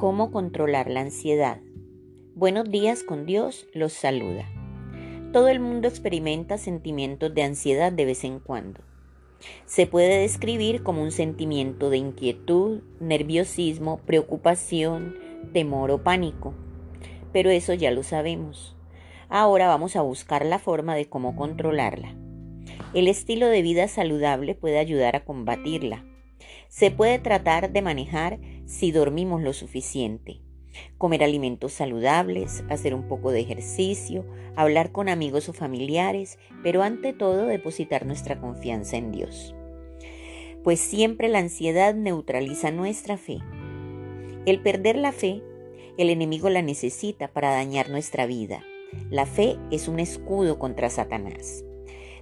¿Cómo controlar la ansiedad? Buenos días con Dios los saluda. Todo el mundo experimenta sentimientos de ansiedad de vez en cuando. Se puede describir como un sentimiento de inquietud, nerviosismo, preocupación, temor o pánico. Pero eso ya lo sabemos. Ahora vamos a buscar la forma de cómo controlarla. El estilo de vida saludable puede ayudar a combatirla. Se puede tratar de manejar si dormimos lo suficiente. Comer alimentos saludables, hacer un poco de ejercicio, hablar con amigos o familiares, pero ante todo depositar nuestra confianza en Dios. Pues siempre la ansiedad neutraliza nuestra fe. El perder la fe, el enemigo la necesita para dañar nuestra vida. La fe es un escudo contra Satanás.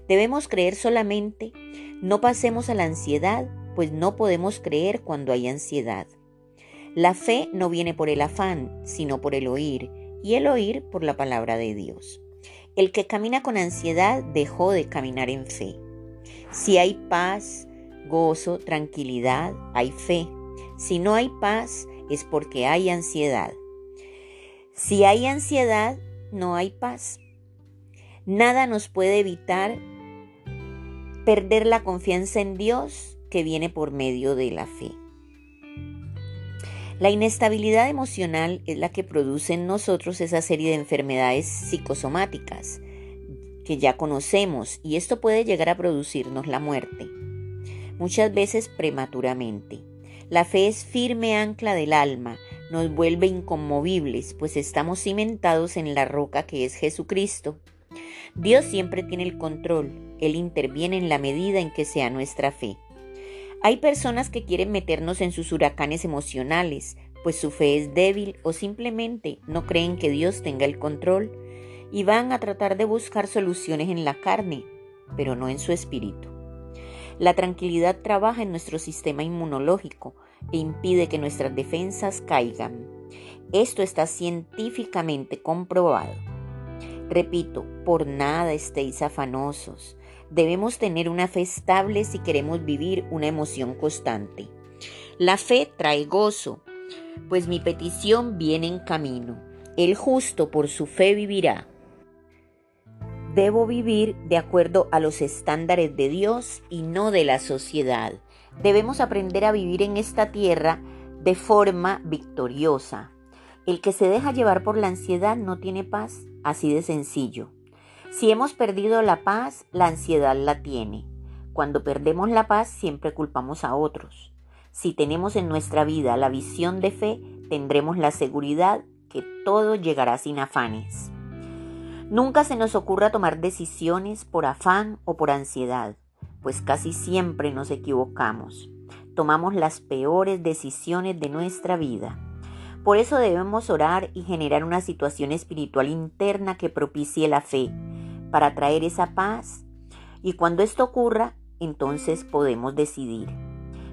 Debemos creer solamente, no pasemos a la ansiedad, pues no podemos creer cuando hay ansiedad. La fe no viene por el afán, sino por el oír, y el oír por la palabra de Dios. El que camina con ansiedad dejó de caminar en fe. Si hay paz, gozo, tranquilidad, hay fe. Si no hay paz, es porque hay ansiedad. Si hay ansiedad, no hay paz. Nada nos puede evitar perder la confianza en Dios que viene por medio de la fe. La inestabilidad emocional es la que produce en nosotros esa serie de enfermedades psicosomáticas que ya conocemos y esto puede llegar a producirnos la muerte, muchas veces prematuramente. La fe es firme ancla del alma, nos vuelve inconmovibles, pues estamos cimentados en la roca que es Jesucristo. Dios siempre tiene el control, Él interviene en la medida en que sea nuestra fe. Hay personas que quieren meternos en sus huracanes emocionales, pues su fe es débil o simplemente no creen que Dios tenga el control y van a tratar de buscar soluciones en la carne, pero no en su espíritu. La tranquilidad trabaja en nuestro sistema inmunológico e impide que nuestras defensas caigan. Esto está científicamente comprobado. Repito, por nada estéis afanosos, Debemos tener una fe estable si queremos vivir una emoción constante. La fe trae gozo, pues mi petición viene en camino. El justo por su fe vivirá. Debo vivir de acuerdo a los estándares de Dios y no de la sociedad. Debemos aprender a vivir en esta tierra de forma victoriosa. El que se deja llevar por la ansiedad no tiene paz, así de sencillo. Si hemos perdido la paz, la ansiedad la tiene. Cuando perdemos la paz, siempre culpamos a otros. Si tenemos en nuestra vida la visión de fe, tendremos la seguridad que todo llegará sin afanes. Nunca se nos ocurra tomar decisiones por afán o por ansiedad, pues casi siempre nos equivocamos. Tomamos las peores decisiones de nuestra vida. Por eso debemos orar y generar una situación espiritual interna que propicie la fe, para traer esa paz. Y cuando esto ocurra, entonces podemos decidir.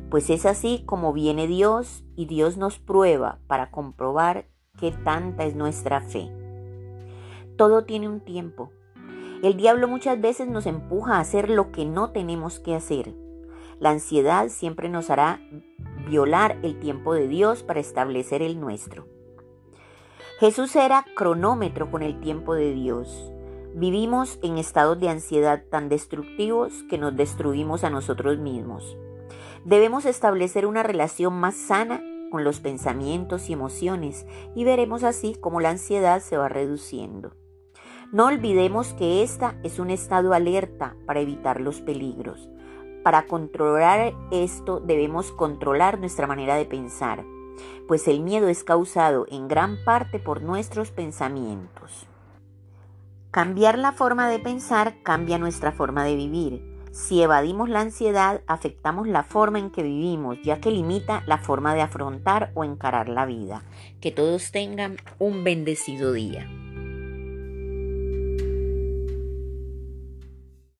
Pues es así como viene Dios y Dios nos prueba para comprobar qué tanta es nuestra fe. Todo tiene un tiempo. El diablo muchas veces nos empuja a hacer lo que no tenemos que hacer. La ansiedad siempre nos hará violar el tiempo de Dios para establecer el nuestro. Jesús era cronómetro con el tiempo de Dios. Vivimos en estados de ansiedad tan destructivos que nos destruimos a nosotros mismos. Debemos establecer una relación más sana con los pensamientos y emociones y veremos así cómo la ansiedad se va reduciendo. No olvidemos que esta es un estado alerta para evitar los peligros. Para controlar esto debemos controlar nuestra manera de pensar, pues el miedo es causado en gran parte por nuestros pensamientos. Cambiar la forma de pensar cambia nuestra forma de vivir. Si evadimos la ansiedad, afectamos la forma en que vivimos, ya que limita la forma de afrontar o encarar la vida. Que todos tengan un bendecido día.